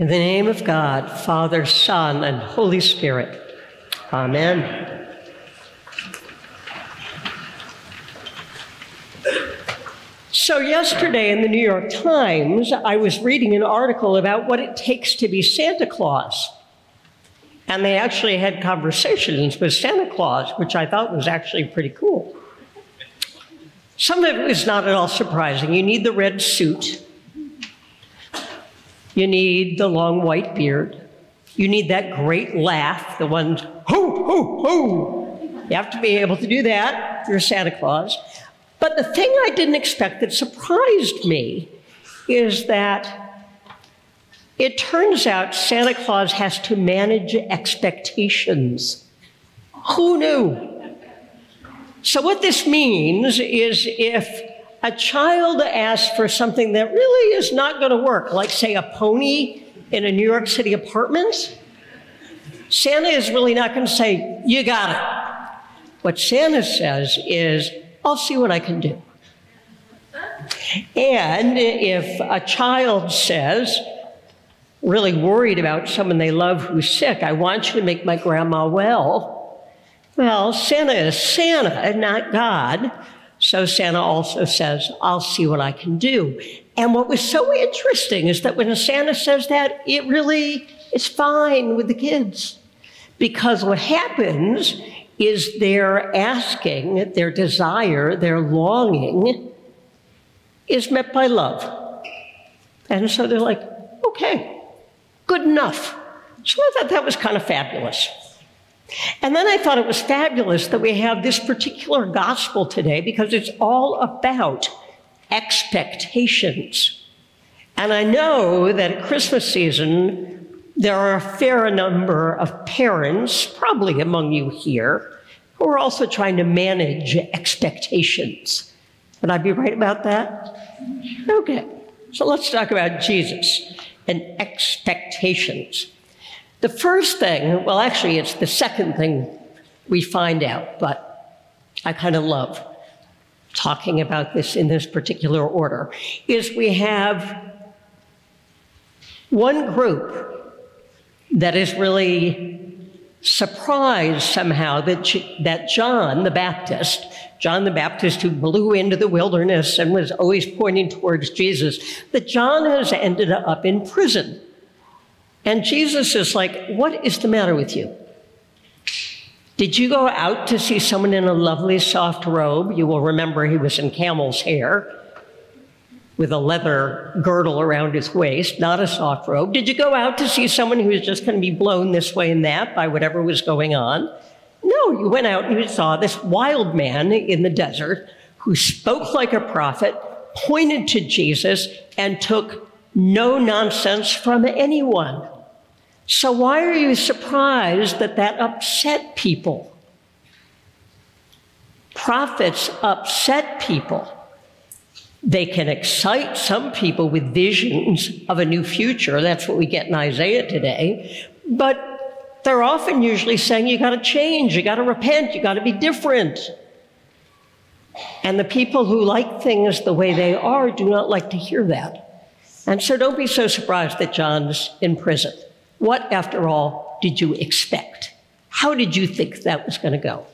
In the name of God, Father, Son, and Holy Spirit. Amen. So, yesterday in the New York Times, I was reading an article about what it takes to be Santa Claus. And they actually had conversations with Santa Claus, which I thought was actually pretty cool. Some of it is not at all surprising. You need the red suit, you need the long white beard, you need that great laugh, the one, ho, ho, ho. You have to be able to do that you're Santa Claus. But the thing I didn't expect that surprised me is that it turns out Santa Claus has to manage expectations. Who knew? So, what this means is if a child asks for something that really is not going to work, like, say, a pony in a New York City apartment, Santa is really not going to say, You got it. What Santa says is, I'll see what I can do. And if a child says, really worried about someone they love who's sick, I want you to make my grandma well well, Santa is Santa and not God. So Santa also says, I'll see what I can do. And what was so interesting is that when Santa says that, it really is fine with the kids. Because what happens is their asking, their desire, their longing is met by love. And so they're like, okay, good enough. So I thought that was kind of fabulous. And then I thought it was fabulous that we have this particular gospel today because it's all about expectations. And I know that at Christmas season, there are a fair number of parents, probably among you here, who are also trying to manage expectations. Would I be right about that? Okay. So let's talk about Jesus and expectations. The first thing, well, actually, it's the second thing we find out, but I kind of love talking about this in this particular order, is we have one group that is really surprised somehow that, that John the Baptist, John the Baptist who blew into the wilderness and was always pointing towards Jesus, that John has ended up in prison. And Jesus is like, What is the matter with you? Did you go out to see someone in a lovely soft robe? You will remember he was in camel's hair with a leather girdle around his waist, not a soft robe. Did you go out to see someone who was just going to be blown this way and that by whatever was going on? No, you went out and you saw this wild man in the desert who spoke like a prophet, pointed to Jesus, and took no nonsense from anyone. So, why are you surprised that that upset people? Prophets upset people. They can excite some people with visions of a new future. That's what we get in Isaiah today. But they're often usually saying, you got to change, you got to repent, you got to be different. And the people who like things the way they are do not like to hear that. And so don't be so surprised that John's in prison. What, after all, did you expect? How did you think that was going to go?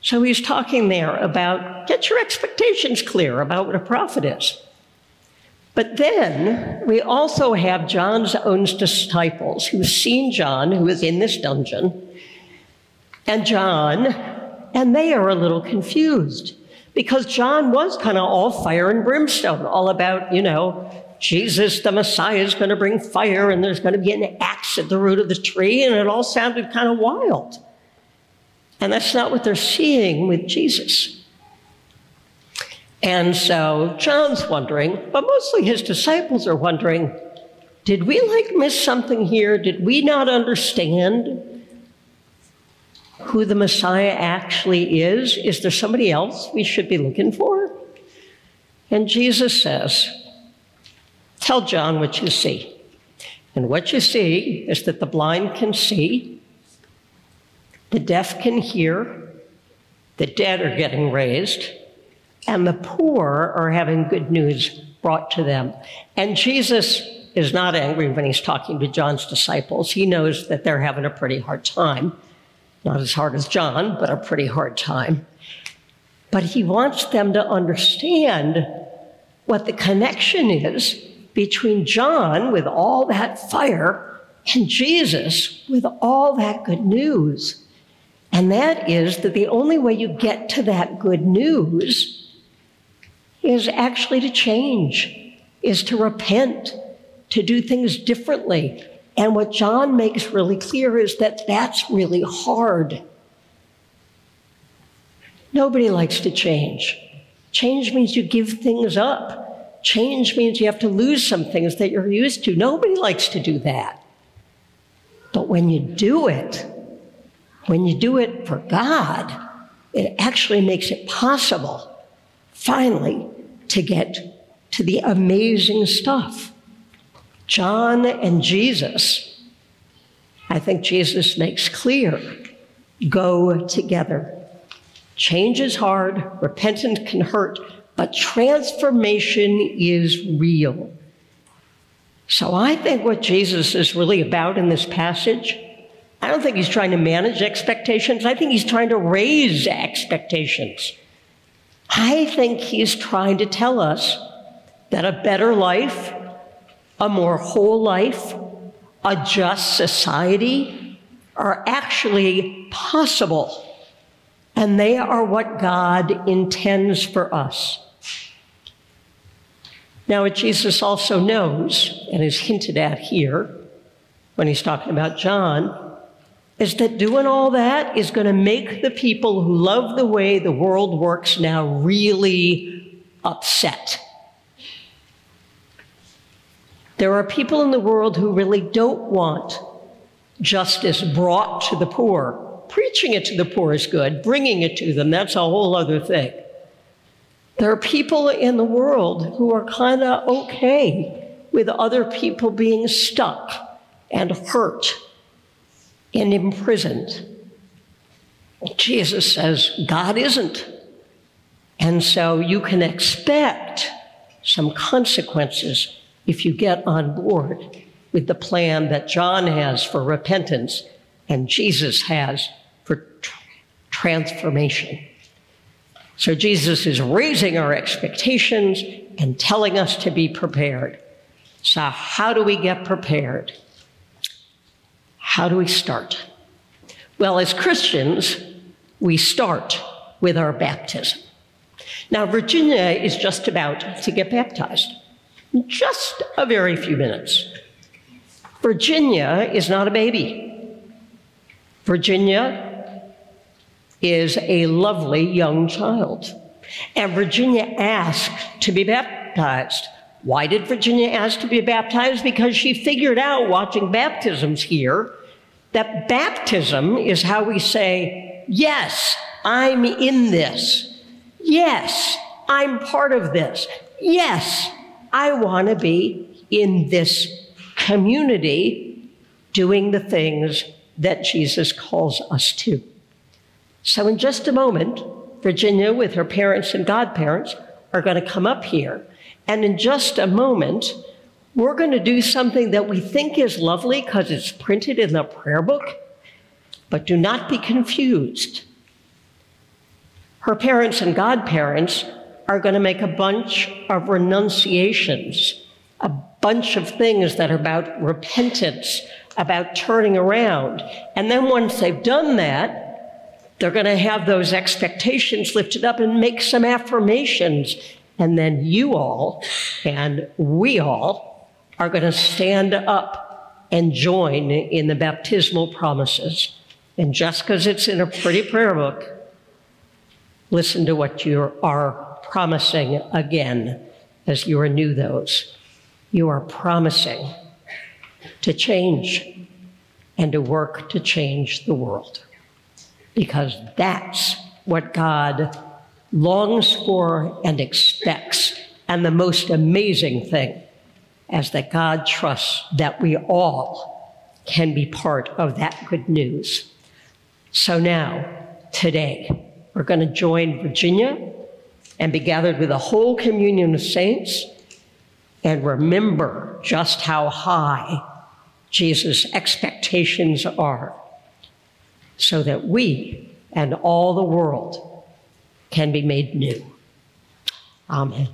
So he's talking there about get your expectations clear about what a prophet is. But then we also have John's own disciples who've seen John, who is in this dungeon, and John, and they are a little confused because John was kind of all fire and brimstone, all about, you know, Jesus, the Messiah, is going to bring fire and there's going to be an axe at the root of the tree. And it all sounded kind of wild. And that's not what they're seeing with Jesus. And so John's wondering, but mostly his disciples are wondering did we like miss something here? Did we not understand who the Messiah actually is? Is there somebody else we should be looking for? And Jesus says, Tell John what you see. And what you see is that the blind can see, the deaf can hear, the dead are getting raised, and the poor are having good news brought to them. And Jesus is not angry when he's talking to John's disciples. He knows that they're having a pretty hard time. Not as hard as John, but a pretty hard time. But he wants them to understand what the connection is between John with all that fire and Jesus with all that good news. And that is that the only way you get to that good news is actually to change, is to repent, to do things differently. And what John makes really clear is that that's really hard. Nobody likes to change. Change means you give things up. Change means you have to lose some things that you're used to. Nobody likes to do that. But when you do it, when you do it for God, it actually makes it possible, finally, to get to the amazing stuff. John and Jesus, I think Jesus makes clear, go together. Change is hard, repentance can hurt, but transformation is real. So I think what Jesus is really about in this passage, I don't think he's trying to manage expectations. I think he's trying to raise expectations. I think he's trying to tell us that a better life, a more whole life, a just society are actually possible. And they are what God intends for us. Now, what Jesus also knows, and is hinted at here when he's talking about John, is that doing all that is going to make the people who love the way the world works now really upset. There are people in the world who really don't want justice brought to the poor. Preaching it to the poor is good, bringing it to them, that's a whole other thing. There are people in the world who are kind of okay with other people being stuck and hurt and imprisoned. Jesus says God isn't. And so you can expect some consequences if you get on board with the plan that John has for repentance and Jesus has for tr- transformation. So Jesus is raising our expectations and telling us to be prepared. So, how do we get prepared? How do we start? Well, as Christians, we start with our baptism. Now, Virginia is just about to get baptized, just a very few minutes. Virginia is not a baby. Virginia is a lovely young child. And Virginia asked to be baptized. Why did Virginia ask to be baptized? Because she figured out watching baptisms here that baptism is how we say, Yes, I'm in this. Yes, I'm part of this. Yes, I want to be in this community doing the things that Jesus calls us to. So, in just a moment, Virginia, with her parents and godparents, are going to come up here. And in just a moment, we're going to do something that we think is lovely because it's printed in the prayer book, but do not be confused. Her parents and godparents are going to make a bunch of renunciations, a bunch of things that are about repentance, about turning around. And then once they've done that, they're going to have those expectations lifted up and make some affirmations. And then you all and we all are going to stand up and join in the baptismal promises. And just because it's in a pretty prayer book, listen to what you are promising again as you renew those. You are promising to change and to work to change the world because that's what God longs for and expects. And the most amazing thing is that God trusts that we all can be part of that good news. So now, today, we're going to join Virginia and be gathered with a whole communion of saints and remember just how high Jesus' expectations are so that we and all the world can be made new. Amen.